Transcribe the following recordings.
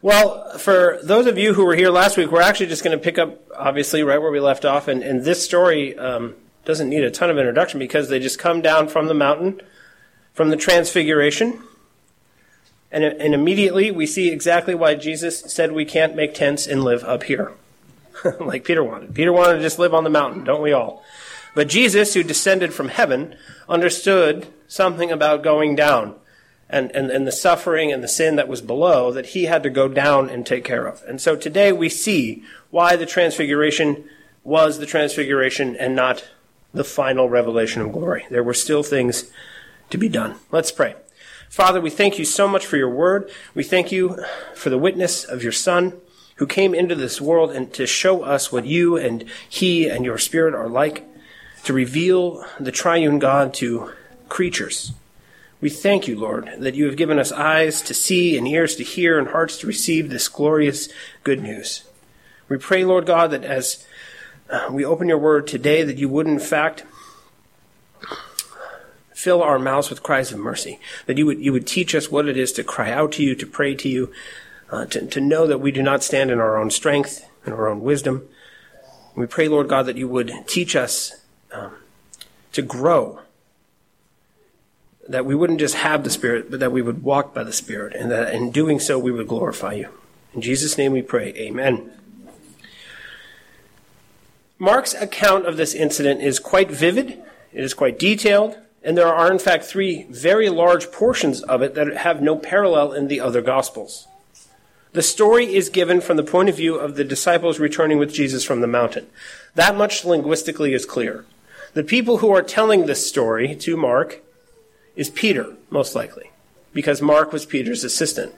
Well, for those of you who were here last week, we're actually just going to pick up, obviously, right where we left off. And, and this story um, doesn't need a ton of introduction because they just come down from the mountain, from the transfiguration. And, and immediately we see exactly why Jesus said we can't make tents and live up here, like Peter wanted. Peter wanted to just live on the mountain, don't we all? But Jesus, who descended from heaven, understood something about going down and, and, and the suffering and the sin that was below that he had to go down and take care of. And so today we see why the transfiguration was the transfiguration and not the final revelation of glory. There were still things to be done. Let's pray. Father, we thank you so much for your word. We thank you for the witness of your Son who came into this world and to show us what you and he and your spirit are like, to reveal the triune God to creatures. We thank you, Lord, that you have given us eyes to see and ears to hear and hearts to receive this glorious good news. We pray, Lord God, that as uh, we open your word today, that you would in fact fill our mouths with cries of mercy, that you would, you would teach us what it is to cry out to you, to pray to you, uh, to, to know that we do not stand in our own strength and our own wisdom. We pray, Lord God, that you would teach us um, to grow that we wouldn't just have the Spirit, but that we would walk by the Spirit, and that in doing so we would glorify you. In Jesus' name we pray. Amen. Mark's account of this incident is quite vivid, it is quite detailed, and there are, in fact, three very large portions of it that have no parallel in the other Gospels. The story is given from the point of view of the disciples returning with Jesus from the mountain. That much linguistically is clear. The people who are telling this story to Mark is Peter, most likely, because Mark was Peter's assistant.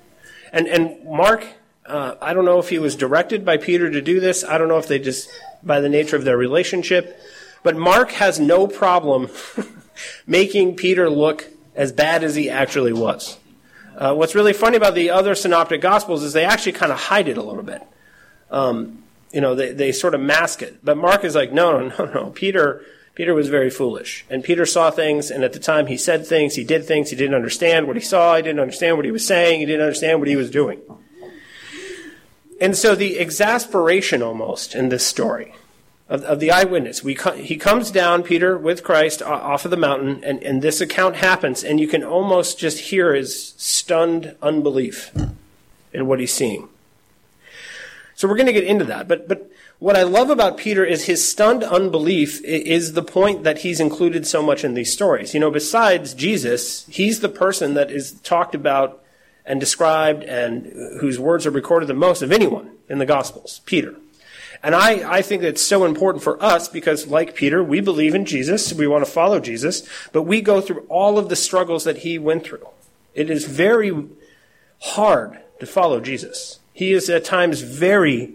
And, and Mark, uh, I don't know if he was directed by Peter to do this. I don't know if they just, by the nature of their relationship. But Mark has no problem making Peter look as bad as he actually was. Uh, what's really funny about the other synoptic gospels is they actually kind of hide it a little bit. Um, you know, they, they sort of mask it. But Mark is like, no, no, no, no. Peter Peter was very foolish. And Peter saw things, and at the time he said things, he did things, he didn't understand what he saw, he didn't understand what he was saying, he didn't understand what he was doing. And so the exasperation almost in this story of, of the eyewitness, we, he comes down, Peter, with Christ off of the mountain, and, and this account happens, and you can almost just hear his stunned unbelief in what he's seeing. So we're going to get into that. But, but what I love about Peter is his stunned unbelief is the point that he's included so much in these stories. You know, besides Jesus, he's the person that is talked about and described and uh, whose words are recorded the most of anyone in the Gospels, Peter. And I, I think it's so important for us because, like Peter, we believe in Jesus, we want to follow Jesus, but we go through all of the struggles that he went through. It is very hard to follow Jesus. He is at times very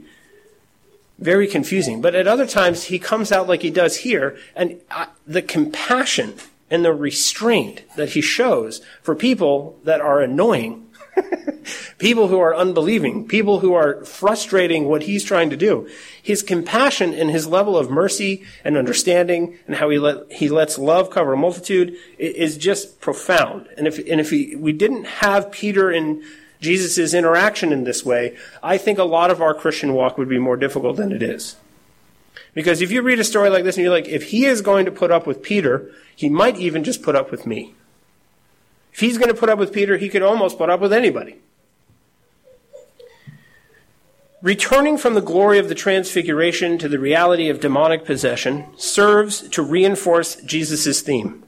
very confusing. But at other times, he comes out like he does here, and uh, the compassion and the restraint that he shows for people that are annoying, people who are unbelieving, people who are frustrating what he's trying to do. His compassion and his level of mercy and understanding and how he let, he lets love cover a multitude is just profound. And if, and if he, we didn't have Peter in Jesus' interaction in this way, I think a lot of our Christian walk would be more difficult than it is. Because if you read a story like this and you're like, if he is going to put up with Peter, he might even just put up with me. If he's going to put up with Peter, he could almost put up with anybody. Returning from the glory of the transfiguration to the reality of demonic possession serves to reinforce Jesus' theme.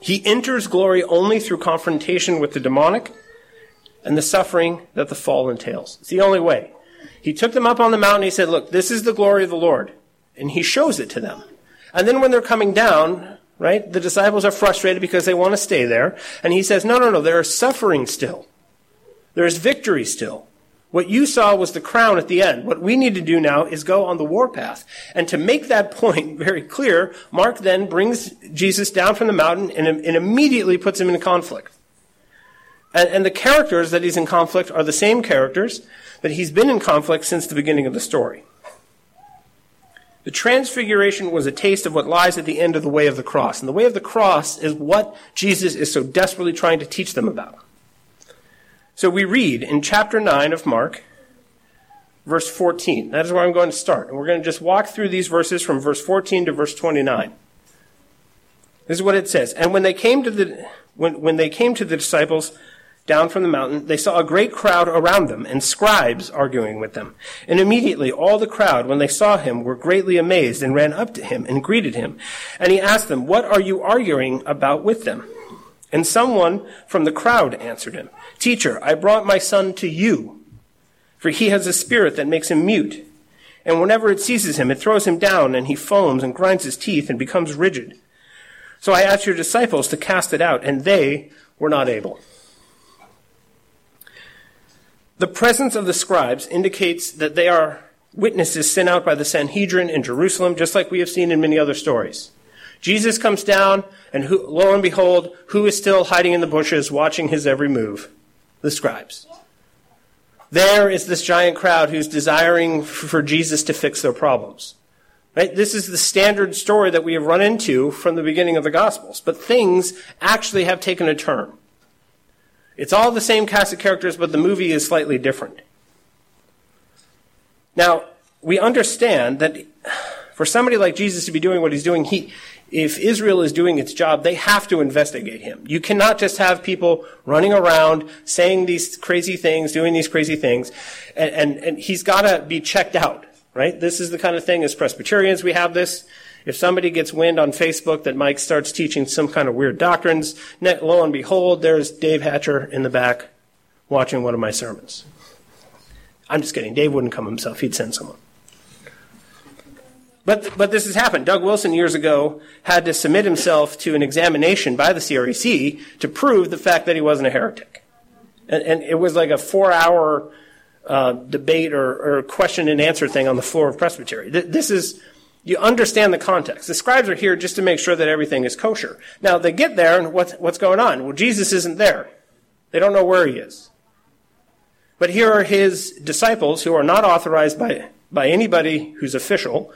He enters glory only through confrontation with the demonic and the suffering that the fall entails. It's the only way. He took them up on the mountain. He said, Look, this is the glory of the Lord. And he shows it to them. And then when they're coming down, right, the disciples are frustrated because they want to stay there. And he says, No, no, no, there is suffering still. There is victory still. What you saw was the crown at the end. What we need to do now is go on the warpath. And to make that point very clear, Mark then brings Jesus down from the mountain and, and immediately puts him in conflict. And, and the characters that he's in conflict are the same characters that he's been in conflict since the beginning of the story. The transfiguration was a taste of what lies at the end of the way of the cross. And the way of the cross is what Jesus is so desperately trying to teach them about. So we read in chapter 9 of Mark, verse 14. That is where I'm going to start. And we're going to just walk through these verses from verse 14 to verse 29. This is what it says. And when they came to the, when, when they came to the disciples down from the mountain, they saw a great crowd around them and scribes arguing with them. And immediately all the crowd, when they saw him, were greatly amazed and ran up to him and greeted him. And he asked them, What are you arguing about with them? And someone from the crowd answered him, Teacher, I brought my son to you, for he has a spirit that makes him mute. And whenever it seizes him, it throws him down, and he foams and grinds his teeth and becomes rigid. So I asked your disciples to cast it out, and they were not able. The presence of the scribes indicates that they are witnesses sent out by the Sanhedrin in Jerusalem, just like we have seen in many other stories. Jesus comes down, and who, lo and behold, who is still hiding in the bushes, watching his every move? The scribes. There is this giant crowd who's desiring for Jesus to fix their problems. Right? This is the standard story that we have run into from the beginning of the Gospels. But things actually have taken a turn. It's all the same cast of characters, but the movie is slightly different. Now, we understand that for somebody like Jesus to be doing what he's doing, he, if Israel is doing its job, they have to investigate him. You cannot just have people running around saying these crazy things, doing these crazy things, and, and, and he's got to be checked out right? This is the kind of thing as Presbyterians we have this. If somebody gets wind on Facebook that Mike starts teaching some kind of weird doctrines, lo and behold, there's Dave Hatcher in the back watching one of my sermons. I'm just kidding. Dave wouldn't come himself. He'd send someone. But, but this has happened. Doug Wilson years ago had to submit himself to an examination by the CREC to prove the fact that he wasn't a heretic. And, and it was like a four hour uh, debate or, or, question and answer thing on the floor of presbytery. This is, you understand the context. The scribes are here just to make sure that everything is kosher. Now they get there and what's, what's going on? Well, Jesus isn't there. They don't know where he is. But here are his disciples who are not authorized by, by anybody who's official,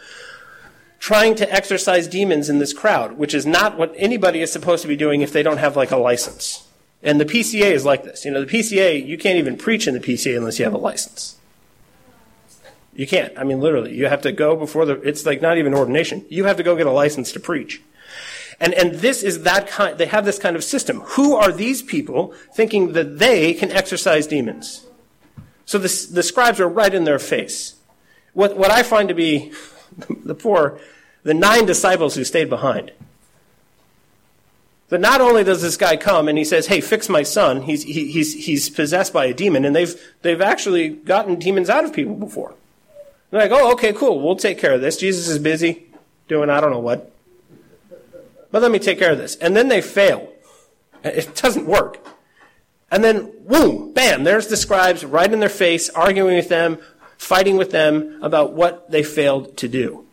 trying to exorcise demons in this crowd, which is not what anybody is supposed to be doing if they don't have like a license. And the PCA is like this. You know, the PCA, you can't even preach in the PCA unless you have a license. You can't. I mean, literally, you have to go before the, it's like not even ordination. You have to go get a license to preach. And, and this is that kind, they have this kind of system. Who are these people thinking that they can exorcise demons? So the, the scribes are right in their face. What, what I find to be the poor, the nine disciples who stayed behind. But not only does this guy come and he says, "Hey, fix my son," he's he, he's he's possessed by a demon, and they've they've actually gotten demons out of people before. They're like, "Oh, okay, cool, we'll take care of this." Jesus is busy doing I don't know what, but let me take care of this. And then they fail; it doesn't work. And then, boom, bam! There's the scribes right in their face, arguing with them, fighting with them about what they failed to do.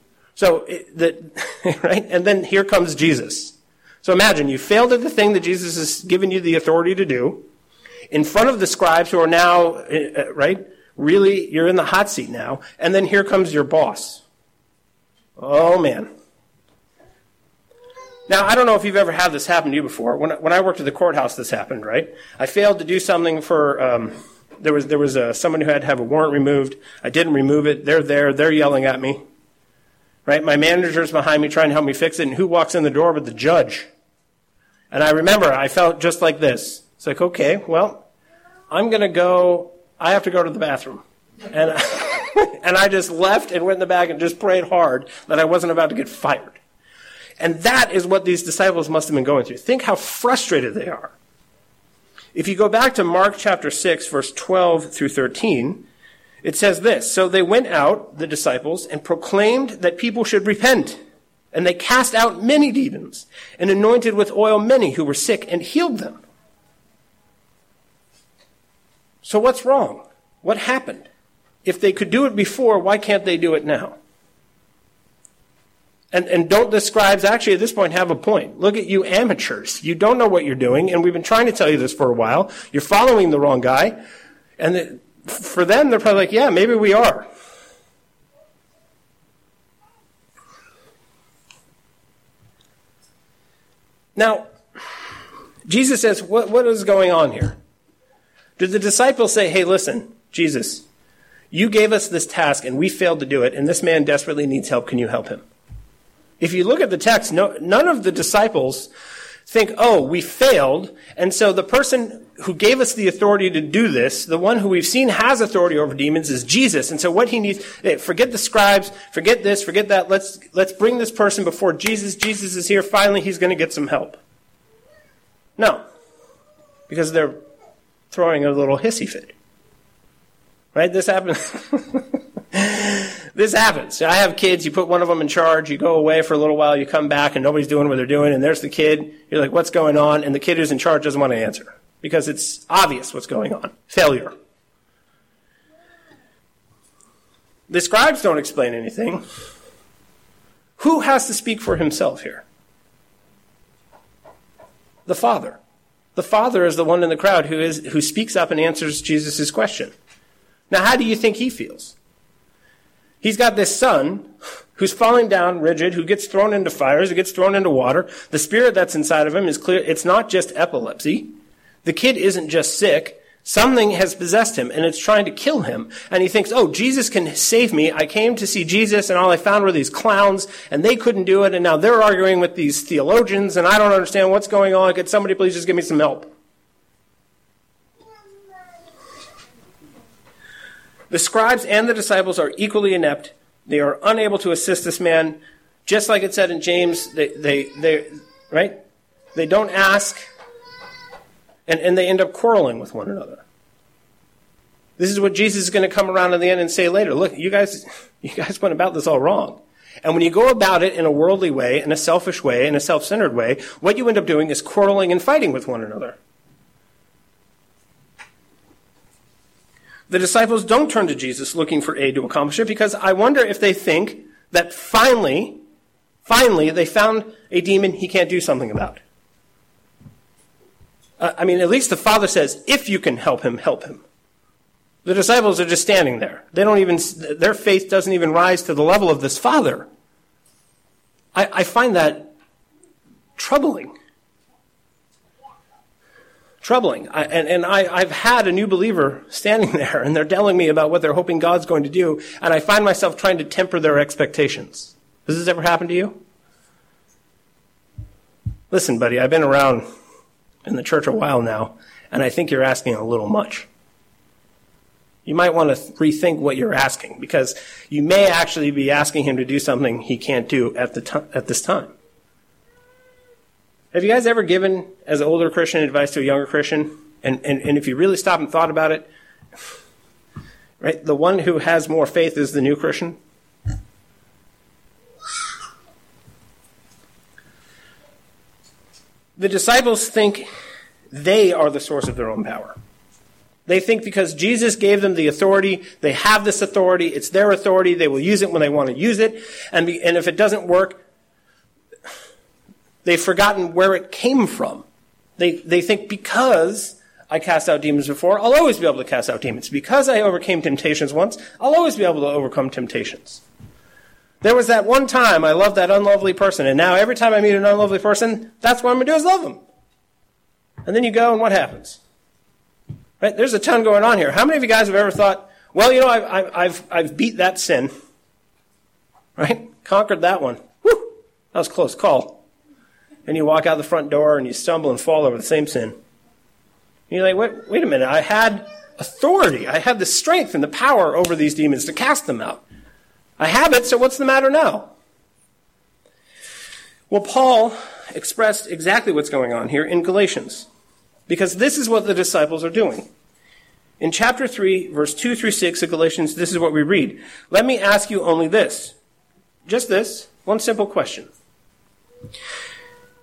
So, that right, and then here comes Jesus. So imagine you failed at the thing that Jesus has given you the authority to do in front of the scribes who are now, uh, uh, right? Really, you're in the hot seat now. And then here comes your boss. Oh, man. Now, I don't know if you've ever had this happen to you before. When, when I worked at the courthouse, this happened, right? I failed to do something for, um, there was, there was a, someone who had to have a warrant removed. I didn't remove it. They're there. They're yelling at me. Right? My manager's behind me trying to help me fix it. And who walks in the door but the judge? And I remember I felt just like this. It's like, okay, well, I'm going to go, I have to go to the bathroom. And, and I just left and went in the back and just prayed hard that I wasn't about to get fired. And that is what these disciples must have been going through. Think how frustrated they are. If you go back to Mark chapter 6, verse 12 through 13, it says this So they went out, the disciples, and proclaimed that people should repent. And they cast out many demons and anointed with oil many who were sick and healed them. So what's wrong? What happened? If they could do it before, why can't they do it now? And, and don't the scribes actually at this point have a point? Look at you amateurs. You don't know what you're doing, and we've been trying to tell you this for a while. You're following the wrong guy. And the, for them, they're probably like, yeah, maybe we are. Now, Jesus says, what, what is going on here? Did the disciples say, hey, listen, Jesus, you gave us this task and we failed to do it, and this man desperately needs help. Can you help him? If you look at the text, no, none of the disciples think, oh, we failed, and so the person who gave us the authority to do this, the one who we've seen has authority over demons, is Jesus. And so what he needs, forget the scribes, forget this, forget that. Let's let's bring this person before Jesus. Jesus is here. Finally, he's going to get some help. No, because they're throwing a little hissy fit. Right? This happens. this happens. I have kids. You put one of them in charge. You go away for a little while. You come back, and nobody's doing what they're doing. And there's the kid. You're like, "What's going on?" And the kid who's in charge doesn't want to answer because it's obvious what's going on. Failure. The scribes don't explain anything. Who has to speak for himself here? The Father. The Father is the one in the crowd who is who speaks up and answers Jesus' question. Now, how do you think he feels? He's got this son who's falling down rigid, who gets thrown into fires, who gets thrown into water. The spirit that's inside of him is clear. It's not just epilepsy. The kid isn't just sick. Something has possessed him and it's trying to kill him. And he thinks, oh, Jesus can save me. I came to see Jesus and all I found were these clowns and they couldn't do it. And now they're arguing with these theologians and I don't understand what's going on. Could somebody please just give me some help? The scribes and the disciples are equally inept. They are unable to assist this man. Just like it said in James, they, they, they, right? They don't ask, and, and they end up quarreling with one another. This is what Jesus is going to come around in the end and say later. Look, you guys, you guys went about this all wrong. And when you go about it in a worldly way, in a selfish way, in a self-centered way, what you end up doing is quarreling and fighting with one another. The disciples don't turn to Jesus looking for aid to accomplish it because I wonder if they think that finally, finally, they found a demon he can't do something about. Uh, I mean, at least the Father says, if you can help him, help him. The disciples are just standing there. They don't even, their faith doesn't even rise to the level of this Father. I, I find that troubling troubling. I, and and I, I've had a new believer standing there, and they're telling me about what they're hoping God's going to do, and I find myself trying to temper their expectations. Has this ever happened to you? Listen, buddy, I've been around in the church a while now, and I think you're asking a little much. You might want to rethink what you're asking because you may actually be asking him to do something he can't do at the t- at this time. Have you guys ever given, as an older Christian, advice to a younger Christian? And, and, and if you really stop and thought about it, right, the one who has more faith is the new Christian. The disciples think they are the source of their own power. They think because Jesus gave them the authority, they have this authority, it's their authority, they will use it when they want to use it, and, be, and if it doesn't work, They've forgotten where it came from. They, they think because I cast out demons before, I'll always be able to cast out demons. Because I overcame temptations once, I'll always be able to overcome temptations. There was that one time I loved that unlovely person, and now every time I meet an unlovely person, that's what I'm going to do is love them. And then you go, and what happens? Right? There's a ton going on here. How many of you guys have ever thought, well, you know, I've, I've, I've beat that sin, right? Conquered that one. Whew, that was close call and you walk out the front door and you stumble and fall over the same sin. And you're like, wait, wait a minute, I had authority. I had the strength and the power over these demons to cast them out. I have it, so what's the matter now? Well, Paul expressed exactly what's going on here in Galatians, because this is what the disciples are doing. In chapter 3, verse 2 through 6 of Galatians, this is what we read. Let me ask you only this. Just this, one simple question.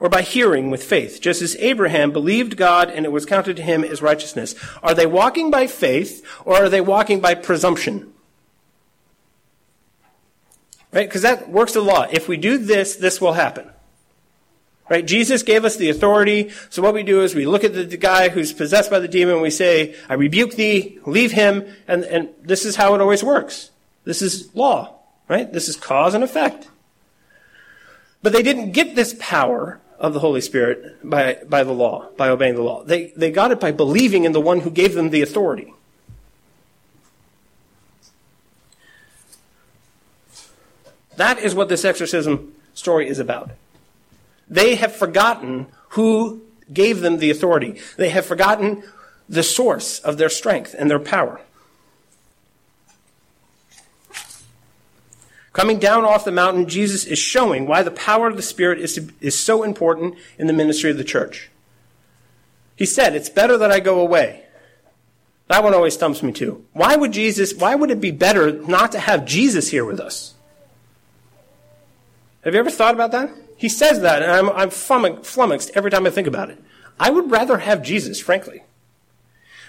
Or by hearing with faith, just as Abraham believed God and it was counted to him as righteousness. Are they walking by faith or are they walking by presumption? Right? Because that works the law. If we do this, this will happen. Right? Jesus gave us the authority. So what we do is we look at the, the, guy who's possessed by the demon and we say, I rebuke thee, leave him, and, and this is how it always works. This is law. Right? This is cause and effect. But they didn't get this power of the Holy Spirit by, by the law, by obeying the law. They, they got it by believing in the one who gave them the authority. That is what this exorcism story is about. They have forgotten who gave them the authority. They have forgotten the source of their strength and their power. Coming down off the mountain, Jesus is showing why the power of the Spirit is, to, is so important in the ministry of the church. He said, It's better that I go away. That one always stumps me too. Why would Jesus, why would it be better not to have Jesus here with us? Have you ever thought about that? He says that, and I'm, I'm flummoxed every time I think about it. I would rather have Jesus, frankly.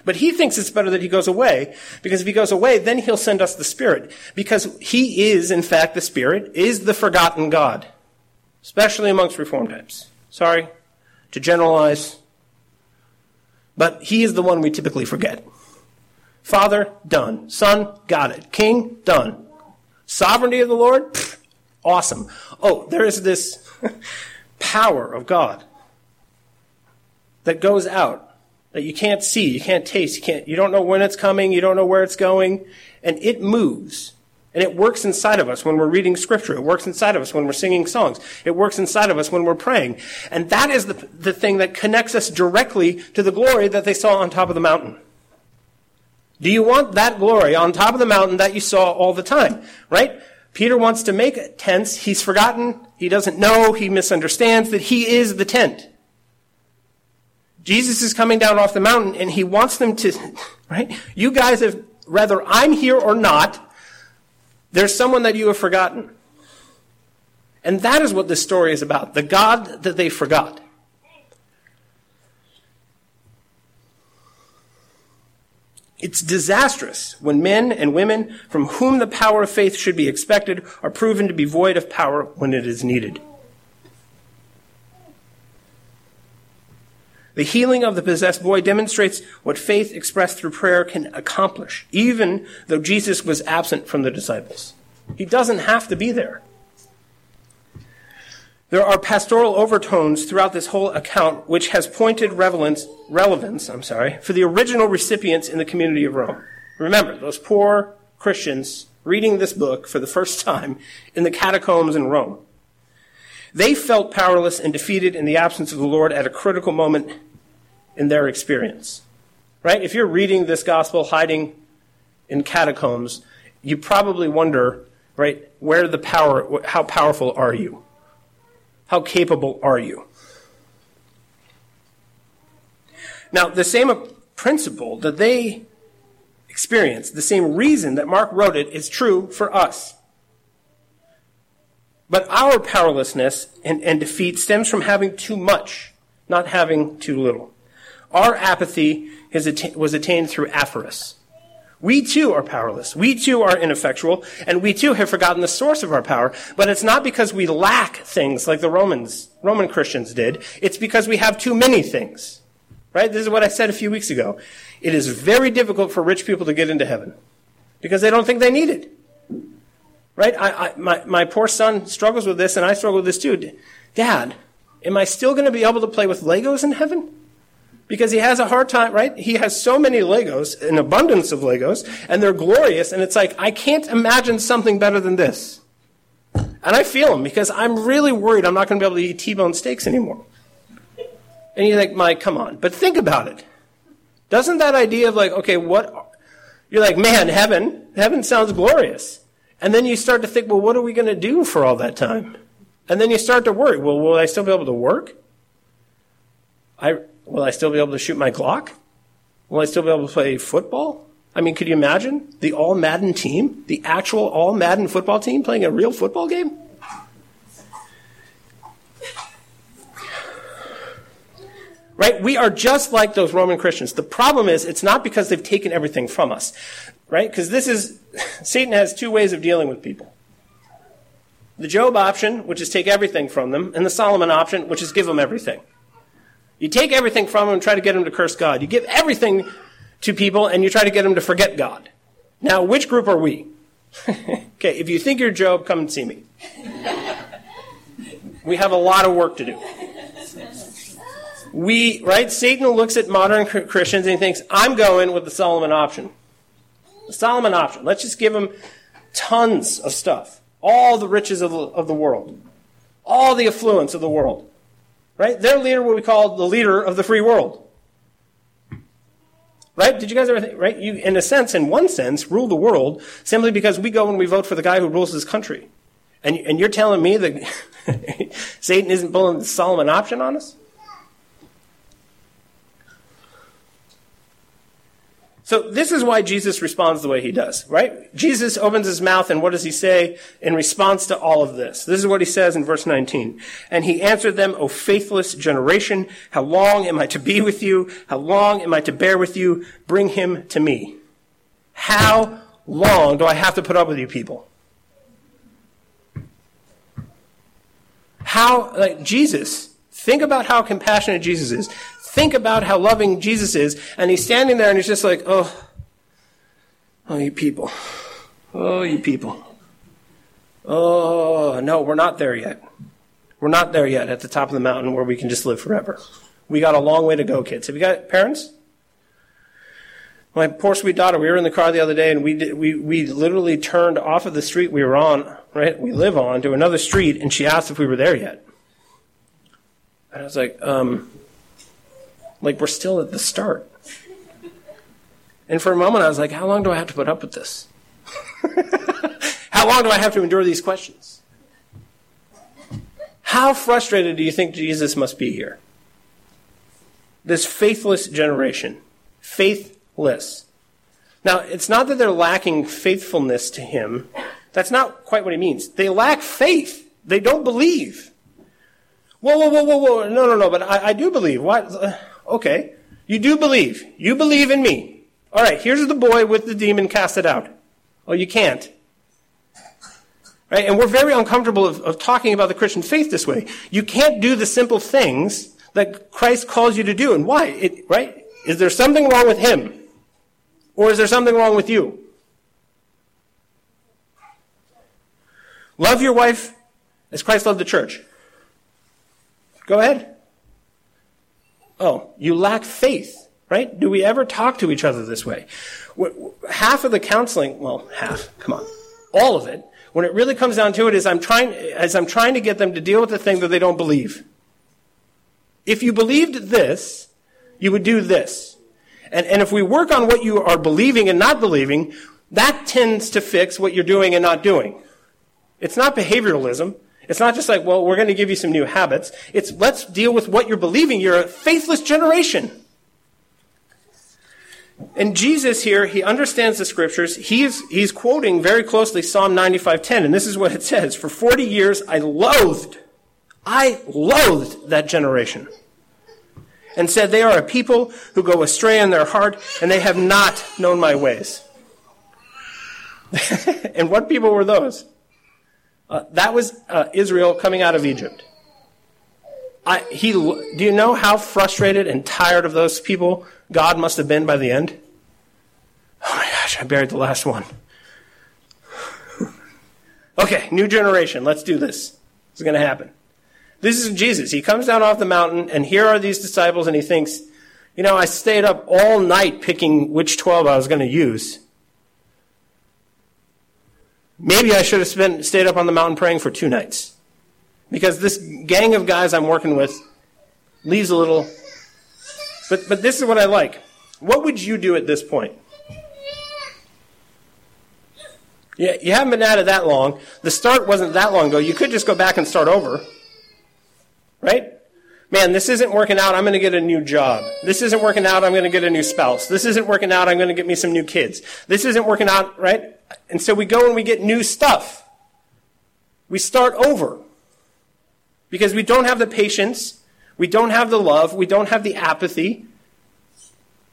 But he thinks it's better that he goes away, because if he goes away, then he'll send us the Spirit. Because he is, in fact, the Spirit, is the forgotten God. Especially amongst Reformed types. Sorry to generalize. But he is the one we typically forget. Father, done. Son, got it. King, done. Sovereignty of the Lord, awesome. Oh, there is this power of God that goes out that you can't see, you can't taste, you can't, you don't know when it's coming, you don't know where it's going, and it moves. And it works inside of us when we're reading scripture. It works inside of us when we're singing songs. It works inside of us when we're praying. And that is the, the thing that connects us directly to the glory that they saw on top of the mountain. Do you want that glory on top of the mountain that you saw all the time? Right? Peter wants to make tents. He's forgotten. He doesn't know. He misunderstands that he is the tent. Jesus is coming down off the mountain and he wants them to, right? You guys have, whether I'm here or not, there's someone that you have forgotten. And that is what this story is about the God that they forgot. It's disastrous when men and women from whom the power of faith should be expected are proven to be void of power when it is needed. The healing of the possessed boy demonstrates what faith expressed through prayer can accomplish, even though Jesus was absent from the disciples. He doesn't have to be there. There are pastoral overtones throughout this whole account which has pointed relevance, relevance I'm sorry, for the original recipients in the community of Rome. Remember, those poor Christians reading this book for the first time in the catacombs in Rome. They felt powerless and defeated in the absence of the Lord at a critical moment in their experience. Right? If you're reading this gospel hiding in catacombs, you probably wonder, right, where the power, how powerful are you? How capable are you? Now, the same principle that they experienced, the same reason that Mark wrote it, is true for us. But our powerlessness and, and defeat stems from having too much, not having too little. Our apathy atta- was attained through aphoris. We too are powerless. We too are ineffectual, and we too have forgotten the source of our power. But it's not because we lack things like the Romans, Roman Christians did. It's because we have too many things. Right? This is what I said a few weeks ago. It is very difficult for rich people to get into heaven because they don't think they need it. Right? I, I, my, my poor son struggles with this, and I struggle with this too. Dad, am I still going to be able to play with Legos in heaven? Because he has a hard time, right? He has so many Legos, an abundance of Legos, and they're glorious, and it's like, I can't imagine something better than this. And I feel him because I'm really worried I'm not going to be able to eat T-bone steaks anymore. And you think, Mike, come on. But think about it. Doesn't that idea of like, okay, what, you're like, man, heaven, heaven sounds glorious. And then you start to think, well, what are we going to do for all that time? And then you start to worry, well, will I still be able to work? I, will I still be able to shoot my Glock? Will I still be able to play football? I mean, could you imagine the all Madden team, the actual all Madden football team playing a real football game? Right? We are just like those Roman Christians. The problem is, it's not because they've taken everything from us right? Because this is, Satan has two ways of dealing with people. The Job option, which is take everything from them, and the Solomon option, which is give them everything. You take everything from them and try to get them to curse God. You give everything to people and you try to get them to forget God. Now, which group are we? okay, if you think you're Job, come and see me. we have a lot of work to do. We, right? Satan looks at modern Christians and he thinks, I'm going with the Solomon option. Solomon option. Let's just give them tons of stuff. All the riches of the, of the world. All the affluence of the world. Right? Their leader will be called the leader of the free world. Right? Did you guys ever think, right? You, in a sense, in one sense, rule the world simply because we go and we vote for the guy who rules this country. And, and you're telling me that Satan isn't pulling the Solomon option on us? So this is why Jesus responds the way he does, right? Jesus opens his mouth and what does he say in response to all of this? This is what he says in verse 19. And he answered them, O faithless generation, how long am I to be with you? How long am I to bear with you? Bring him to me. How long do I have to put up with you people? How, like Jesus, think about how compassionate Jesus is. Think about how loving Jesus is. And he's standing there and he's just like, oh, oh, you people. Oh, you people. Oh, no, we're not there yet. We're not there yet at the top of the mountain where we can just live forever. We got a long way to go, kids. Have you got parents? My poor sweet daughter, we were in the car the other day and we, did, we, we literally turned off of the street we were on, right? We live on to another street and she asked if we were there yet. And I was like, um, like we're still at the start. And for a moment, I was like, how long do I have to put up with this? how long do I have to endure these questions? How frustrated do you think Jesus must be here? This faithless generation. Faithless. Now, it's not that they're lacking faithfulness to him. That's not quite what he means. They lack faith. They don't believe. Whoa, whoa, whoa, whoa, whoa. No, no, no, but I, I do believe. What? Okay. You do believe. You believe in me. All right, here's the boy with the demon cast it out. Oh, you can't. Right? And we're very uncomfortable of, of talking about the Christian faith this way. You can't do the simple things that Christ calls you to do. And why? It, right? Is there something wrong with him? Or is there something wrong with you? Love your wife as Christ loved the church. Go ahead. Oh, you lack faith, right? Do we ever talk to each other this way? Half of the counseling, well, half, come on, all of it, when it really comes down to it, is I'm trying, as I'm trying to get them to deal with the thing that they don't believe. If you believed this, you would do this. And, and if we work on what you are believing and not believing, that tends to fix what you're doing and not doing. It's not behavioralism. It's not just like, well, we're going to give you some new habits. It's let's deal with what you're believing. You're a faithless generation. And Jesus here, he understands the scriptures. He's, he's quoting very closely Psalm 95:10, and this is what it says: "For 40 years I loathed, I loathed that generation, and said they are a people who go astray in their heart, and they have not known my ways." and what people were those? Uh, that was uh, Israel coming out of Egypt. I, he, do you know how frustrated and tired of those people God must have been by the end? Oh my gosh, I buried the last one. okay, new generation. Let's do this. It's going to happen. This is Jesus. He comes down off the mountain, and here are these disciples, and he thinks, you know, I stayed up all night picking which 12 I was going to use. Maybe I should have spent, stayed up on the mountain praying for two nights. Because this gang of guys I'm working with leaves a little. But, but this is what I like. What would you do at this point? Yeah, you haven't been at it that long. The start wasn't that long ago. You could just go back and start over. Right? Man, this isn't working out. I'm going to get a new job. This isn't working out. I'm going to get a new spouse. This isn't working out. I'm going to get me some new kids. This isn't working out, right? And so we go and we get new stuff. We start over. Because we don't have the patience, we don't have the love, we don't have the apathy.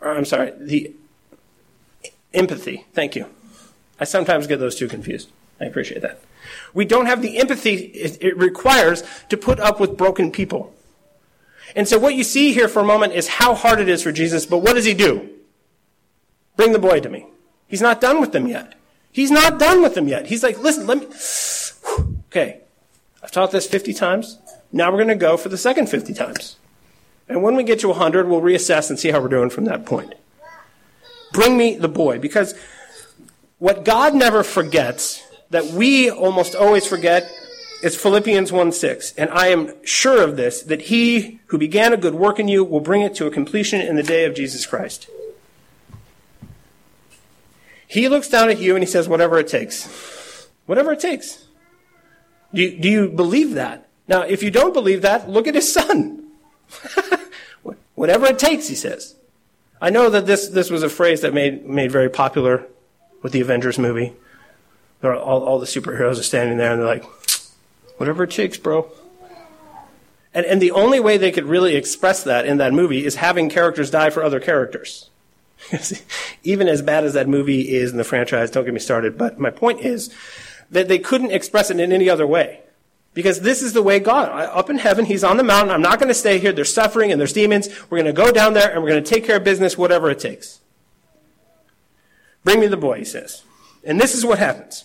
Or, I'm sorry, the empathy. Thank you. I sometimes get those two confused. I appreciate that. We don't have the empathy it requires to put up with broken people. And so what you see here for a moment is how hard it is for Jesus, but what does he do? Bring the boy to me. He's not done with them yet. He's not done with them yet. He's like, listen, let me, okay, I've taught this 50 times. Now we're going to go for the second 50 times. And when we get to 100, we'll reassess and see how we're doing from that point. Bring me the boy. Because what God never forgets, that we almost always forget, is Philippians 1 6. And I am sure of this, that he who began a good work in you will bring it to a completion in the day of Jesus Christ. He looks down at you and he says, whatever it takes. Whatever it takes. Do you, do you believe that? Now, if you don't believe that, look at his son. whatever it takes, he says. I know that this, this was a phrase that made, made very popular with the Avengers movie. All, all the superheroes are standing there and they're like, whatever it takes, bro. And, and the only way they could really express that in that movie is having characters die for other characters. Even as bad as that movie is in the franchise, don't get me started, but my point is that they couldn't express it in any other way. Because this is the way God, uh, up in heaven, He's on the mountain. I'm not going to stay here. There's suffering and there's demons. We're going to go down there and we're going to take care of business, whatever it takes. Bring me the boy, he says. And this is what happens.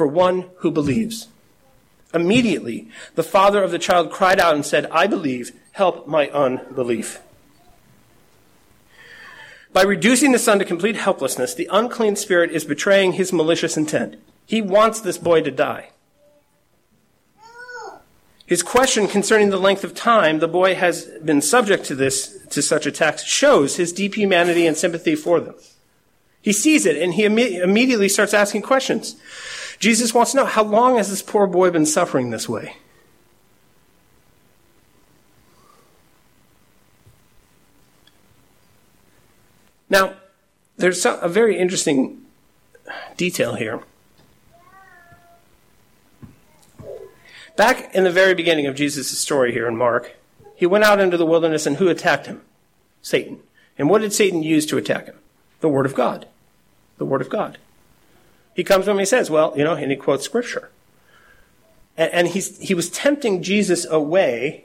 for one who believes. Immediately, the father of the child cried out and said, I believe, help my unbelief. By reducing the son to complete helplessness, the unclean spirit is betraying his malicious intent. He wants this boy to die. His question concerning the length of time the boy has been subject to this, to such attacks, shows his deep humanity and sympathy for them. He sees it and he imme- immediately starts asking questions. Jesus wants to know, how long has this poor boy been suffering this way? Now, there's a very interesting detail here. Back in the very beginning of Jesus' story here in Mark, he went out into the wilderness and who attacked him? Satan. And what did Satan use to attack him? The Word of God. The Word of God. He comes to him and he says, well, you know, and he quotes Scripture. And, and he's, he was tempting Jesus away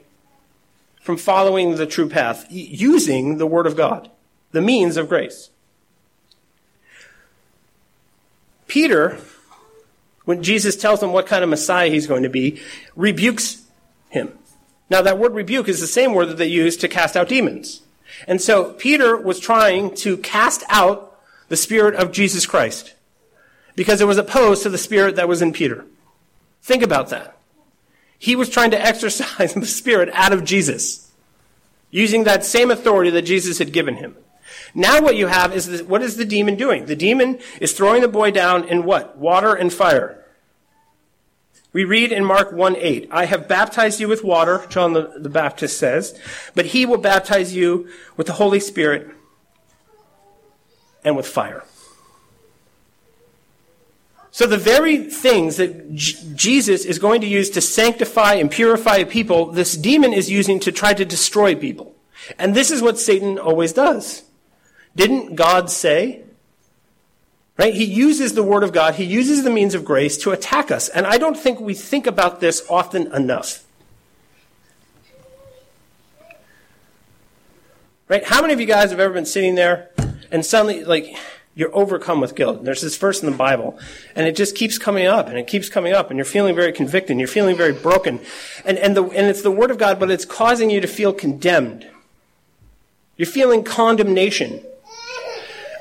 from following the true path, using the Word of God, the means of grace. Peter when Jesus tells him what kind of Messiah he's going to be, rebukes him. Now, that word rebuke is the same word that they use to cast out demons. And so Peter was trying to cast out the spirit of Jesus Christ because it was opposed to the spirit that was in Peter. Think about that. He was trying to exorcise the spirit out of Jesus using that same authority that Jesus had given him. Now what you have is, this, what is the demon doing? The demon is throwing the boy down in what? Water and fire. We read in Mark 1 8, I have baptized you with water, John the, the Baptist says, but he will baptize you with the Holy Spirit and with fire. So the very things that J- Jesus is going to use to sanctify and purify people, this demon is using to try to destroy people. And this is what Satan always does. Didn't God say? Right? He uses the Word of God, He uses the means of grace to attack us. And I don't think we think about this often enough. Right? How many of you guys have ever been sitting there and suddenly, like, you're overcome with guilt. There's this verse in the Bible, and it just keeps coming up, and it keeps coming up, and you're feeling very convicted, and you're feeling very broken. And, and, the, and it's the Word of God, but it's causing you to feel condemned. You're feeling condemnation.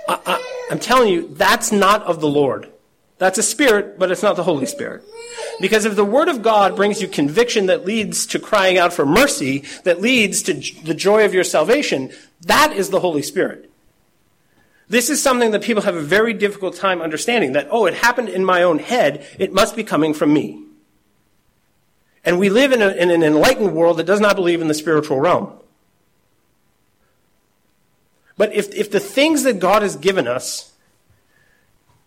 I, am telling you, that's not of the Lord. That's a spirit, but it's not the Holy Spirit. Because if the Word of God brings you conviction that leads to crying out for mercy, that leads to the joy of your salvation, that is the Holy Spirit. This is something that people have a very difficult time understanding that, oh, it happened in my own head, it must be coming from me. And we live in, a, in an enlightened world that does not believe in the spiritual realm. But if, if the things that God has given us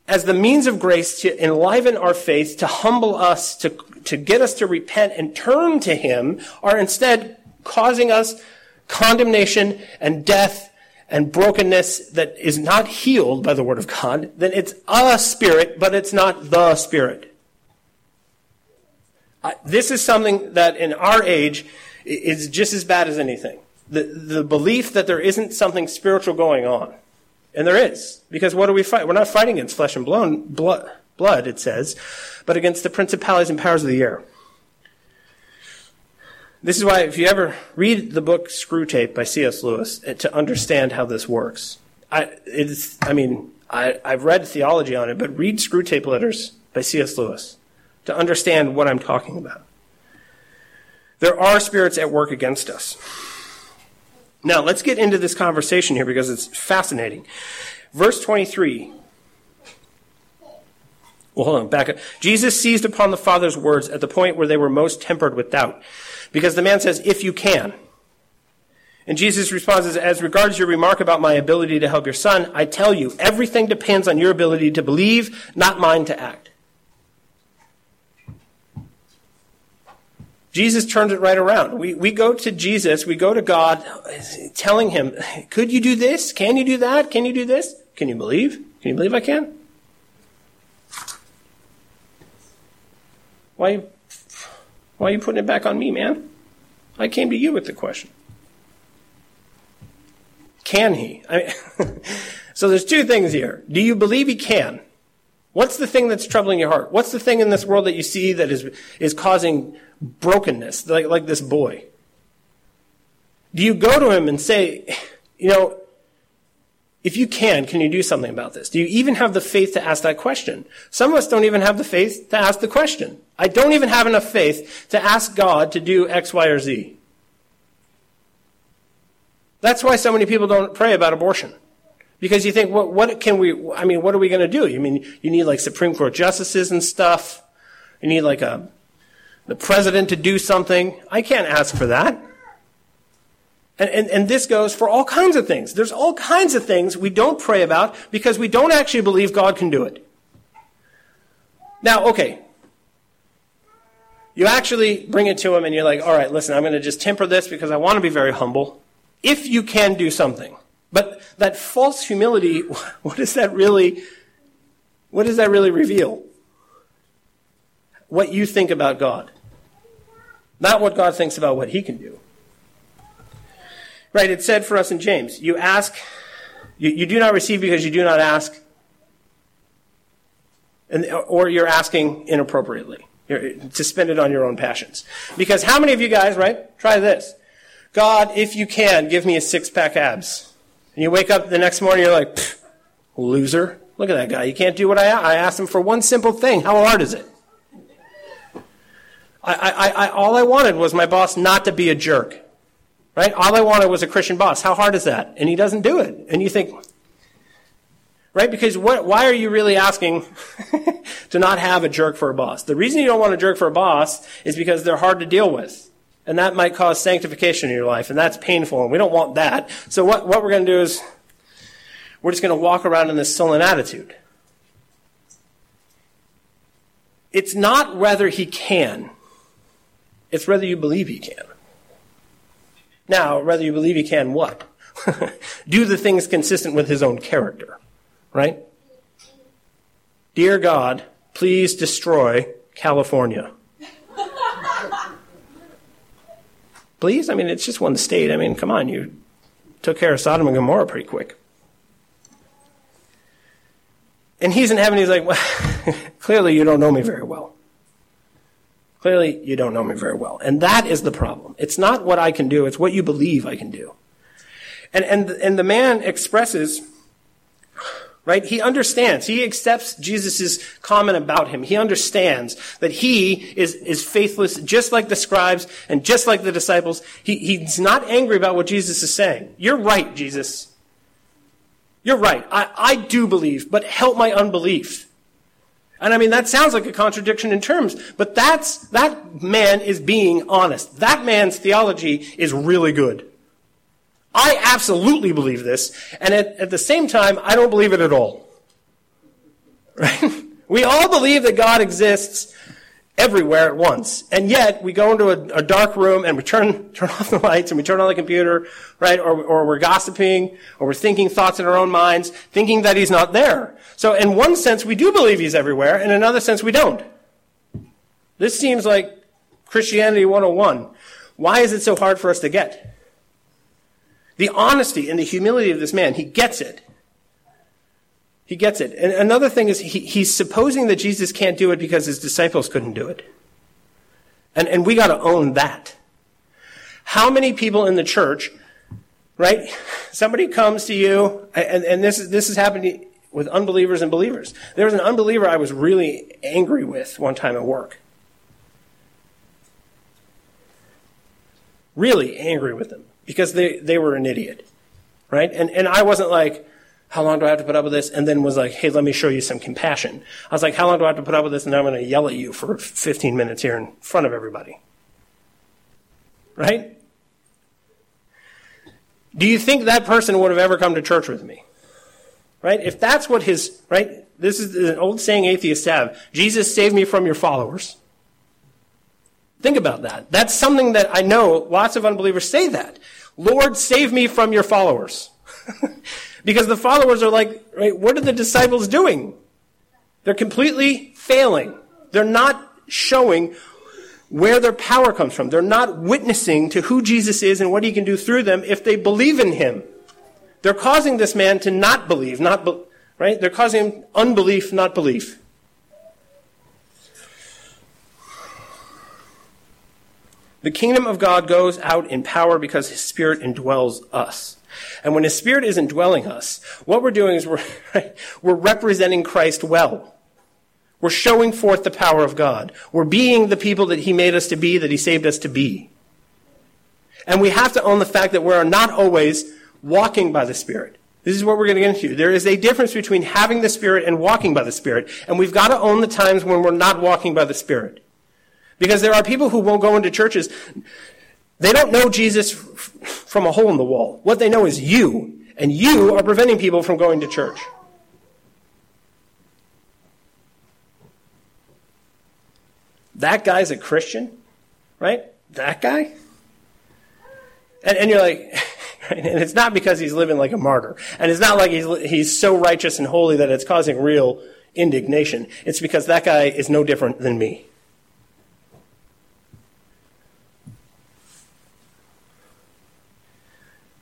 as the means of grace to enliven our faith, to humble us, to, to get us to repent and turn to Him, are instead causing us condemnation and death and brokenness that is not healed by the Word of God, then it's a spirit, but it's not the spirit. this is something that in our age is just as bad as anything. The, the belief that there isn't something spiritual going on. And there is. Because what are we fighting? We're not fighting against flesh and blood, blood, it says, but against the principalities and powers of the air. This is why, if you ever read the book Screwtape by C.S. Lewis to understand how this works, I, it's, I mean, I, I've read theology on it, but read Screwtape Letters by C.S. Lewis to understand what I'm talking about. There are spirits at work against us. Now, let's get into this conversation here because it's fascinating. Verse 23. Well, hold on, back up. Jesus seized upon the Father's words at the point where they were most tempered with doubt. Because the man says, if you can. And Jesus responds, as regards your remark about my ability to help your son, I tell you, everything depends on your ability to believe, not mine to act. Jesus turns it right around. We, we go to Jesus, we go to God, telling him, could you do this? Can you do that? Can you do this? Can you believe? Can you believe I can? Why, why are you putting it back on me, man? I came to you with the question. Can he? I mean, so there's two things here. Do you believe he can? What's the thing that's troubling your heart? What's the thing in this world that you see that is, is causing brokenness, like, like this boy? Do you go to him and say, you know, if you can, can you do something about this? Do you even have the faith to ask that question? Some of us don't even have the faith to ask the question. I don't even have enough faith to ask God to do X, Y, or Z. That's why so many people don't pray about abortion. Because you think, what, what can we, I mean, what are we going to do? You mean, you need like Supreme Court justices and stuff. You need like a, the president to do something. I can't ask for that. And, and, and this goes for all kinds of things. There's all kinds of things we don't pray about because we don't actually believe God can do it. Now, okay. You actually bring it to him and you're like, all right, listen, I'm going to just temper this because I want to be very humble. If you can do something. But that false humility, what does that really, what does that really reveal? What you think about God. Not what God thinks about what he can do. Right, it said for us in James, you ask, you, you do not receive because you do not ask, and, or you're asking inappropriately. You're, to spend it on your own passions. Because how many of you guys, right? Try this. God, if you can, give me a six pack abs. And you wake up the next morning, you're like, loser. Look at that guy. You can't do what I, I asked him for one simple thing. How hard is it? I, I, I, all I wanted was my boss not to be a jerk. Right? All I wanted was a Christian boss. How hard is that? And he doesn't do it. And you think, right? Because what, why are you really asking to not have a jerk for a boss? The reason you don't want a jerk for a boss is because they're hard to deal with and that might cause sanctification in your life, and that's painful, and we don't want that. So what, what we're going to do is we're just going to walk around in this sullen attitude. It's not whether he can, it's whether you believe he can. Now, whether you believe he can what? do the things consistent with his own character, right? Dear God, please destroy California. Please? I mean, it's just one state. I mean, come on, you took care of Sodom and Gomorrah pretty quick. And he's in heaven, he's like, well, clearly you don't know me very well. Clearly you don't know me very well. And that is the problem. It's not what I can do, it's what you believe I can do. And, and, and the man expresses right? He understands. He accepts Jesus' comment about him. He understands that he is, is faithless just like the scribes and just like the disciples. He, he's not angry about what Jesus is saying. You're right, Jesus. You're right. I, I do believe, but help my unbelief. And I mean, that sounds like a contradiction in terms, but that's, that man is being honest. That man's theology is really good. I absolutely believe this, and at, at the same time, I don't believe it at all. Right? We all believe that God exists everywhere at once. And yet, we go into a, a, dark room and we turn, turn off the lights and we turn on the computer, right? Or, or we're gossiping, or we're thinking thoughts in our own minds, thinking that he's not there. So in one sense, we do believe he's everywhere, in another sense, we don't. This seems like Christianity 101. Why is it so hard for us to get? The honesty and the humility of this man, he gets it. He gets it. And another thing is he, he's supposing that Jesus can't do it because his disciples couldn't do it. And, and we got to own that. How many people in the church, right? Somebody comes to you, and, and this, is, this is happening with unbelievers and believers. There was an unbeliever I was really angry with one time at work. Really angry with them because they, they were an idiot, right? And, and I wasn't like, how long do I have to put up with this? And then was like, hey, let me show you some compassion. I was like, how long do I have to put up with this? And then I'm going to yell at you for 15 minutes here in front of everybody. Right? Do you think that person would have ever come to church with me? Right? If that's what his, right? This is an old saying atheists have. Jesus saved me from your followers. Think about that. That's something that I know lots of unbelievers say that. Lord, save me from your followers. Because the followers are like, right, what are the disciples doing? They're completely failing. They're not showing where their power comes from. They're not witnessing to who Jesus is and what he can do through them if they believe in him. They're causing this man to not believe, not be, right? They're causing unbelief, not belief. The kingdom of God goes out in power because his spirit indwells us. And when His Spirit is indwelling us, what we're doing is we're, we're representing Christ well. We're showing forth the power of God. We're being the people that He made us to be, that He saved us to be. And we have to own the fact that we're not always walking by the Spirit. This is what we're going to get into. There is a difference between having the Spirit and walking by the Spirit. And we've got to own the times when we're not walking by the Spirit. Because there are people who won't go into churches they don't know Jesus from a hole in the wall. What they know is you, and you are preventing people from going to church. That guy's a Christian, right? That guy? And, and you're like, and it's not because he's living like a martyr. And it's not like he's, he's so righteous and holy that it's causing real indignation. It's because that guy is no different than me.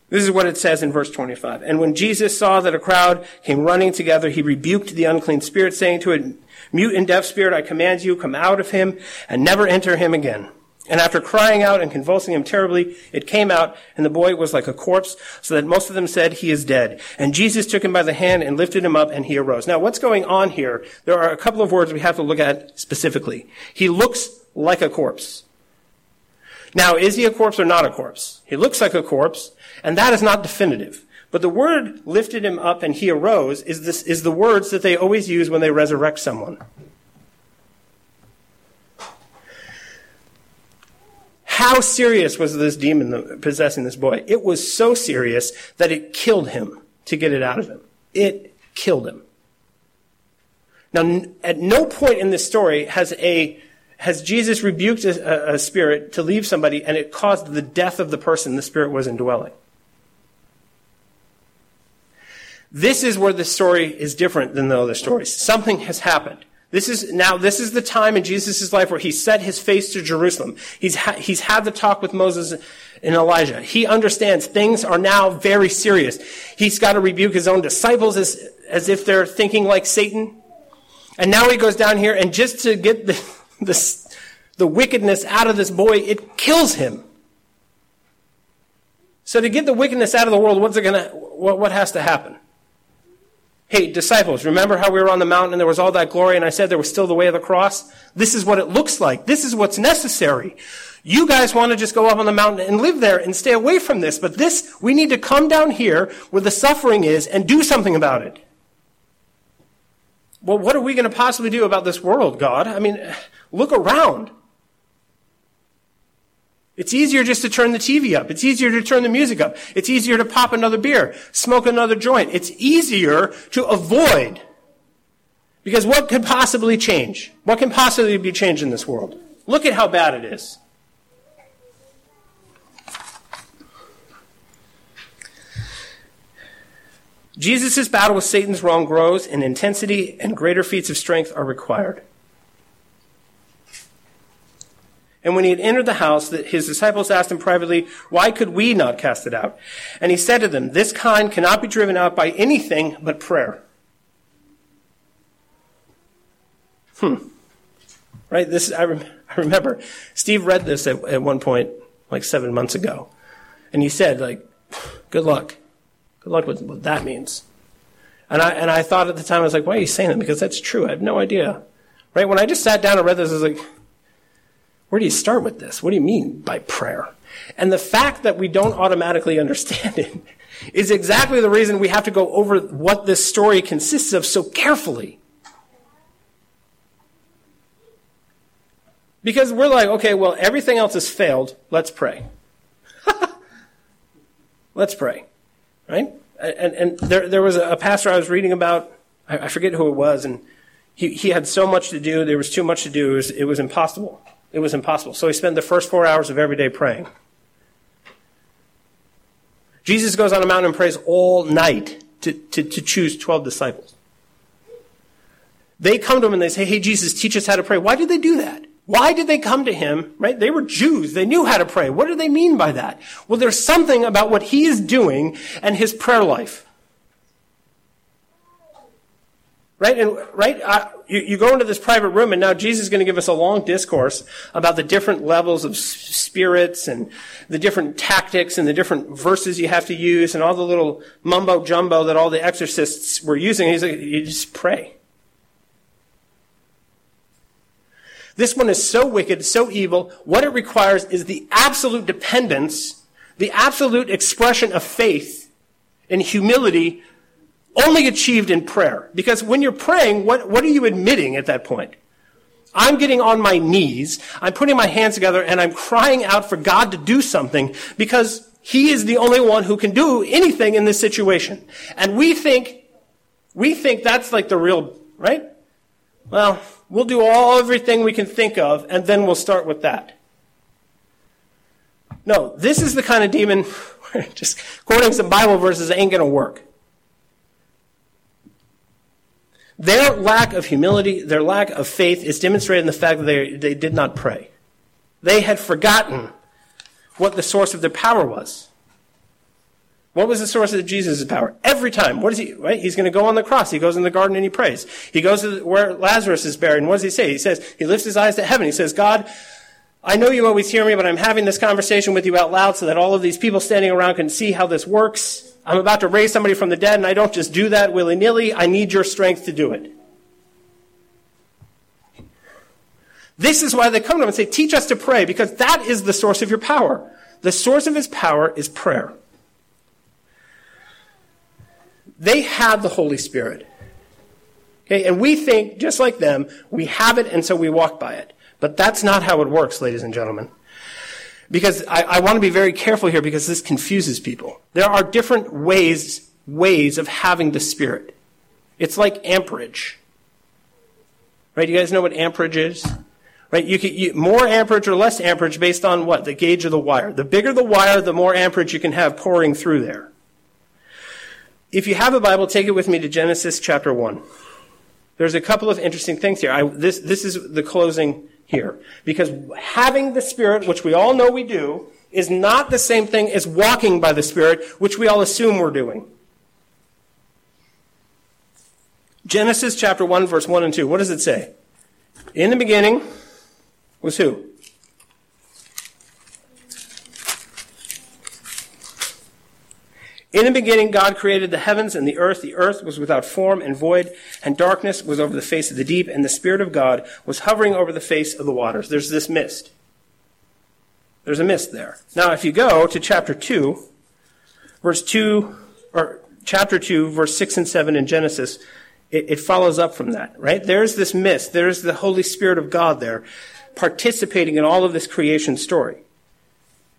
This is what it says in verse 25. And when Jesus saw that a crowd came running together, he rebuked the unclean spirit, saying to it, Mute and deaf spirit, I command you, come out of him and never enter him again. And after crying out and convulsing him terribly, it came out, and the boy was like a corpse, so that most of them said, He is dead. And Jesus took him by the hand and lifted him up, and he arose. Now, what's going on here? There are a couple of words we have to look at specifically. He looks like a corpse. Now, is he a corpse or not a corpse? He looks like a corpse, and that is not definitive. But the word lifted him up and he arose is, this, is the words that they always use when they resurrect someone. How serious was this demon possessing this boy? It was so serious that it killed him to get it out of him. It killed him. Now, at no point in this story has a has Jesus rebuked a, a, spirit to leave somebody and it caused the death of the person the spirit was indwelling. This is where the story is different than the other stories. Something has happened. This is now, this is the time in Jesus' life where he set his face to Jerusalem. He's, ha- he's had the talk with Moses and Elijah. He understands things are now very serious. He's got to rebuke his own disciples as, as if they're thinking like Satan. And now he goes down here and just to get the, the, the wickedness out of this boy, it kills him. So to get the wickedness out of the world, what's it gonna, what, what has to happen? Hey, disciples, remember how we were on the mountain and there was all that glory and I said there was still the way of the cross? This is what it looks like. This is what's necessary. You guys want to just go up on the mountain and live there and stay away from this, but this, we need to come down here where the suffering is and do something about it. Well, what are we going to possibly do about this world, God? I mean, look around. It's easier just to turn the TV up. It's easier to turn the music up. It's easier to pop another beer, smoke another joint. It's easier to avoid. Because what could possibly change? What can possibly be changed in this world? Look at how bad it is. Jesus' battle with Satan's wrong grows in intensity, and greater feats of strength are required. And when he had entered the house, his disciples asked him privately, Why could we not cast it out? And he said to them, This kind cannot be driven out by anything but prayer. Hmm. Right? This I, rem- I remember Steve read this at, at one point, like seven months ago, and he said, like, "Good luck, good luck with what that means." And I and I thought at the time, I was like, "Why are you saying that?" Because that's true. I have no idea. Right? When I just sat down and read this, I was like, where do you start with this? What do you mean by prayer? And the fact that we don't automatically understand it is exactly the reason we have to go over what this story consists of so carefully. Because we're like, okay, well, everything else has failed. Let's pray. Let's pray. Right? And, and there, there was a pastor I was reading about, I forget who it was, and he, he had so much to do, there was too much to do, it was, it was impossible. It was impossible. So he spent the first four hours of every day praying. Jesus goes on a mountain and prays all night to, to, to choose 12 disciples. They come to him and they say, Hey, Jesus, teach us how to pray. Why did they do that? Why did they come to him? Right? They were Jews. They knew how to pray. What do they mean by that? Well, there's something about what he is doing and his prayer life. Right? And, right? Uh, you, you go into this private room and now Jesus is going to give us a long discourse about the different levels of spirits and the different tactics and the different verses you have to use and all the little mumbo jumbo that all the exorcists were using. He's like, you just pray. This one is so wicked, so evil. What it requires is the absolute dependence, the absolute expression of faith and humility only achieved in prayer. Because when you're praying, what, what are you admitting at that point? I'm getting on my knees, I'm putting my hands together, and I'm crying out for God to do something because He is the only one who can do anything in this situation. And we think, we think that's like the real, right? Well, we'll do all everything we can think of, and then we'll start with that. No, this is the kind of demon, just quoting some Bible verses ain't to work. Their lack of humility, their lack of faith is demonstrated in the fact that they, they did not pray. They had forgotten what the source of their power was. What was the source of Jesus' power? Every time. What is he, right? He's going to go on the cross. He goes in the garden and he prays. He goes to where Lazarus is buried. And what does he say? He says, he lifts his eyes to heaven. He says, God, I know you always hear me, but I'm having this conversation with you out loud so that all of these people standing around can see how this works. I'm about to raise somebody from the dead, and I don't just do that willy nilly. I need your strength to do it. This is why they come to him and say, Teach us to pray, because that is the source of your power. The source of his power is prayer. They had the Holy Spirit. Okay, and we think, just like them, we have it, and so we walk by it. But that's not how it works, ladies and gentlemen. Because I, I want to be very careful here because this confuses people. There are different ways, ways of having the Spirit. It's like amperage. Right? You guys know what amperage is? Right? You can you, more amperage or less amperage based on what? The gauge of the wire. The bigger the wire, the more amperage you can have pouring through there. If you have a Bible, take it with me to Genesis chapter 1. There's a couple of interesting things here. I, this, this is the closing here. Because having the Spirit, which we all know we do, is not the same thing as walking by the Spirit, which we all assume we're doing. Genesis chapter 1, verse 1 and 2. What does it say? In the beginning was who? In the beginning, God created the heavens and the earth. The earth was without form and void, and darkness was over the face of the deep, and the Spirit of God was hovering over the face of the waters. There's this mist. There's a mist there. Now, if you go to chapter 2, verse 2, or chapter 2, verse 6 and 7 in Genesis, it, it follows up from that, right? There's this mist. There's the Holy Spirit of God there participating in all of this creation story.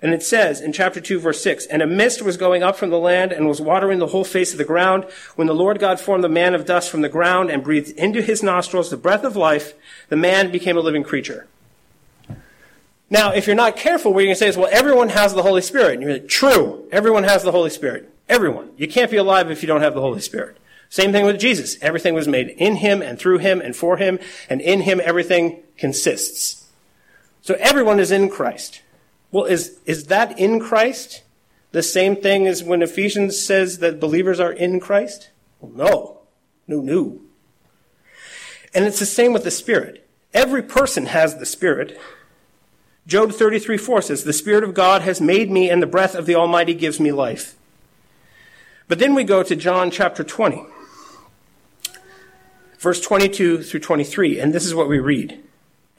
And it says in chapter 2, verse 6, And a mist was going up from the land and was watering the whole face of the ground. When the Lord God formed the man of dust from the ground and breathed into his nostrils the breath of life, the man became a living creature. Now, if you're not careful, what you're going to say is, well, everyone has the Holy Spirit. And you're like, true. Everyone has the Holy Spirit. Everyone. You can't be alive if you don't have the Holy Spirit. Same thing with Jesus. Everything was made in him and through him and for him, and in him everything consists. So everyone is in Christ. Well, is, is that in Christ the same thing as when Ephesians says that believers are in Christ? Well, no. No, no. And it's the same with the Spirit. Every person has the Spirit. Job 33 4 says, The Spirit of God has made me, and the breath of the Almighty gives me life. But then we go to John chapter 20 verse 22 through 23, and this is what we read.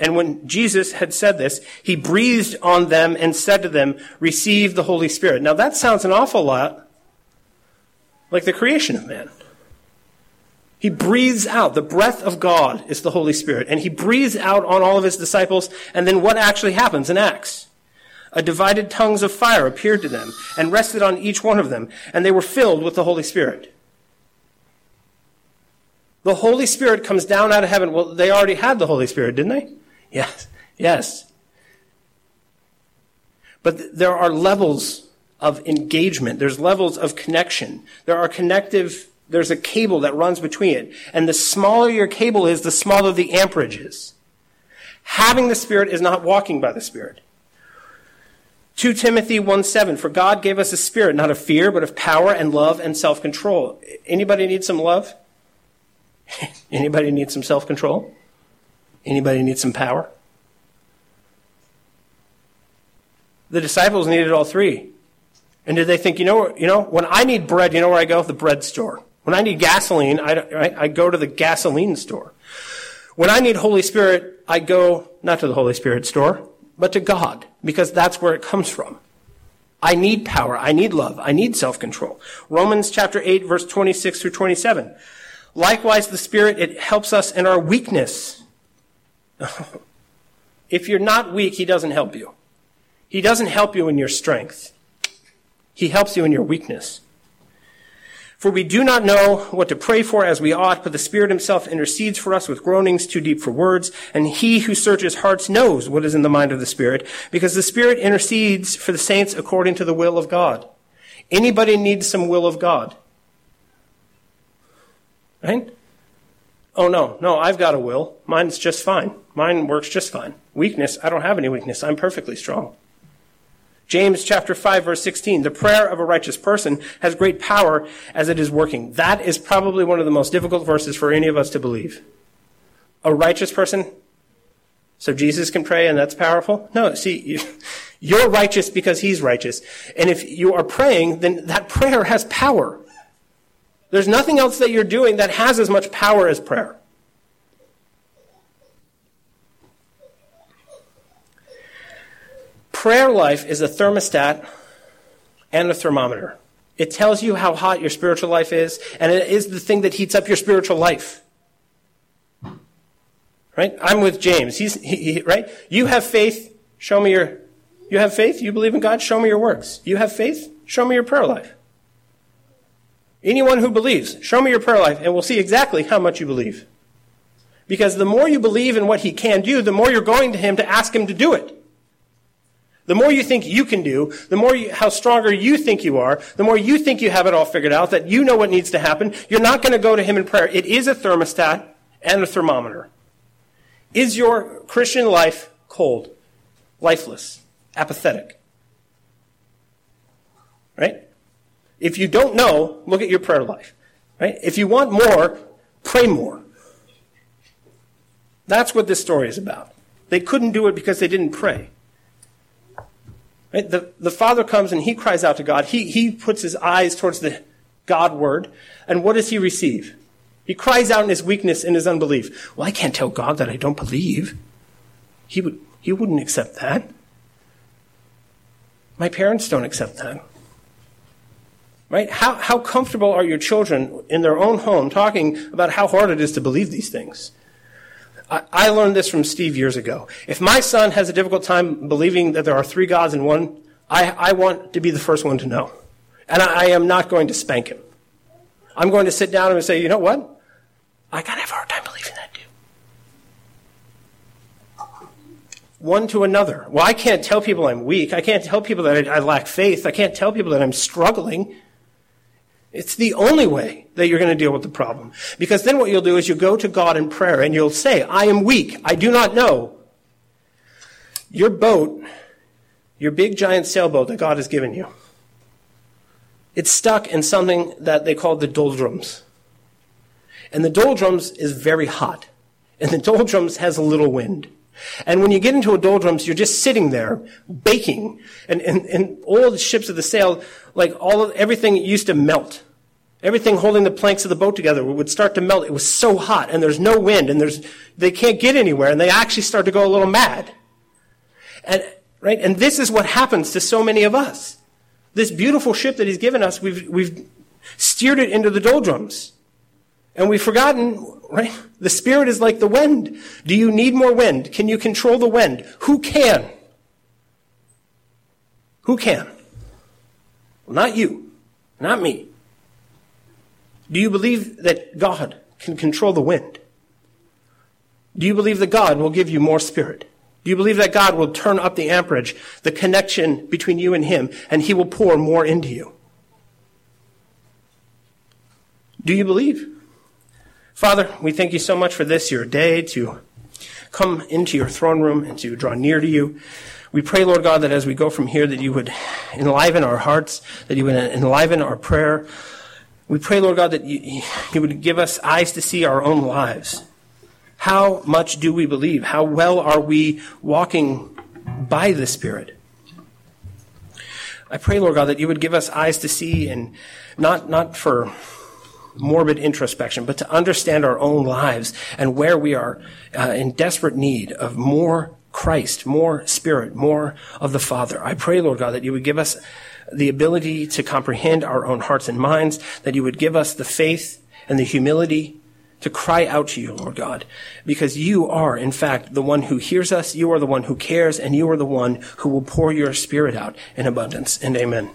And when Jesus had said this, he breathed on them and said to them, Receive the Holy Spirit. Now that sounds an awful lot like the creation of man. He breathes out. The breath of God is the Holy Spirit. And he breathes out on all of his disciples. And then what actually happens in Acts? A divided tongues of fire appeared to them and rested on each one of them. And they were filled with the Holy Spirit. The Holy Spirit comes down out of heaven. Well, they already had the Holy Spirit, didn't they? Yes. Yes. But there are levels of engagement. There's levels of connection. There are connective, there's a cable that runs between it. And the smaller your cable is, the smaller the amperage is. Having the Spirit is not walking by the Spirit. 2 Timothy 1 7, for God gave us a spirit, not of fear, but of power and love and self control. Anybody need some love? Anybody need some self control? Anybody need some power? The disciples needed all three. And did they think, you know, you know, when I need bread, you know where I go? The bread store. When I need gasoline, I, I, I go to the gasoline store. When I need Holy Spirit, I go not to the Holy Spirit store, but to God, because that's where it comes from. I need power. I need love. I need self-control. Romans chapter 8, verse 26 through 27. Likewise, the Spirit, it helps us in our weakness. if you're not weak, He doesn't help you. He doesn't help you in your strength. He helps you in your weakness. For we do not know what to pray for as we ought, but the Spirit Himself intercedes for us with groanings too deep for words, and He who searches hearts knows what is in the mind of the Spirit, because the Spirit intercedes for the saints according to the will of God. Anybody needs some will of God. Right? Oh, no, no, I've got a will. Mine's just fine. Mine works just fine. Weakness, I don't have any weakness. I'm perfectly strong. James chapter 5 verse 16, the prayer of a righteous person has great power as it is working. That is probably one of the most difficult verses for any of us to believe. A righteous person, so Jesus can pray and that's powerful? No, see, you're righteous because he's righteous. And if you are praying, then that prayer has power. There's nothing else that you're doing that has as much power as prayer. Prayer life is a thermostat and a thermometer. It tells you how hot your spiritual life is, and it is the thing that heats up your spiritual life. Right? I'm with James. He's he, he, right. You have faith. Show me your. You have faith. You believe in God. Show me your works. You have faith. Show me your prayer life. Anyone who believes, show me your prayer life, and we'll see exactly how much you believe. Because the more you believe in what he can do, the more you're going to him to ask him to do it. The more you think you can do, the more you, how stronger you think you are, the more you think you have it all figured out, that you know what needs to happen, you're not going to go to him in prayer. It is a thermostat and a thermometer. Is your Christian life cold, lifeless, apathetic? Right? If you don't know, look at your prayer life. Right? If you want more, pray more. That's what this story is about. They couldn't do it because they didn't pray. Right? The, the father comes and he cries out to God. He, he puts his eyes towards the God word. And what does he receive? He cries out in his weakness and his unbelief. Well, I can't tell God that I don't believe. He, would, he wouldn't accept that. My parents don't accept that. Right? How, how comfortable are your children in their own home talking about how hard it is to believe these things? I, learned this from Steve years ago. If my son has a difficult time believing that there are three gods in one, I, I want to be the first one to know. And I, I am not going to spank him. I'm going to sit down and say, you know what? I kind of have a hard time believing that too. One to another. Well, I can't tell people I'm weak. I can't tell people that I, I lack faith. I can't tell people that I'm struggling. It's the only way that you're going to deal with the problem. Because then what you'll do is you go to God in prayer and you'll say, I am weak. I do not know. Your boat, your big giant sailboat that God has given you, it's stuck in something that they call the doldrums. And the doldrums is very hot. And the doldrums has a little wind. And when you get into a doldrums, you're just sitting there baking. And, and, and all the ships of the sail, like all of, everything used to melt. Everything holding the planks of the boat together would start to melt. It was so hot and there's no wind and there's, they can't get anywhere and they actually start to go a little mad. And, right? And this is what happens to so many of us. This beautiful ship that he's given us, we've, we've steered it into the doldrums. And we've forgotten, right? The Spirit is like the wind. Do you need more wind? Can you control the wind? Who can? Who can? Well, not you. Not me. Do you believe that God can control the wind? Do you believe that God will give you more spirit? Do you believe that God will turn up the amperage, the connection between you and Him, and He will pour more into you? Do you believe? Father, we thank you so much for this, your day, to come into your throne room and to draw near to you. We pray, Lord God, that as we go from here, that you would enliven our hearts, that you would enliven our prayer. We pray, Lord God, that you, you would give us eyes to see our own lives. How much do we believe? How well are we walking by the Spirit? I pray, Lord God, that you would give us eyes to see and not, not for morbid introspection, but to understand our own lives and where we are uh, in desperate need of more Christ, more Spirit, more of the Father. I pray, Lord God, that you would give us the ability to comprehend our own hearts and minds, that you would give us the faith and the humility to cry out to you, Lord God, because you are, in fact, the one who hears us, you are the one who cares, and you are the one who will pour your Spirit out in abundance. And amen.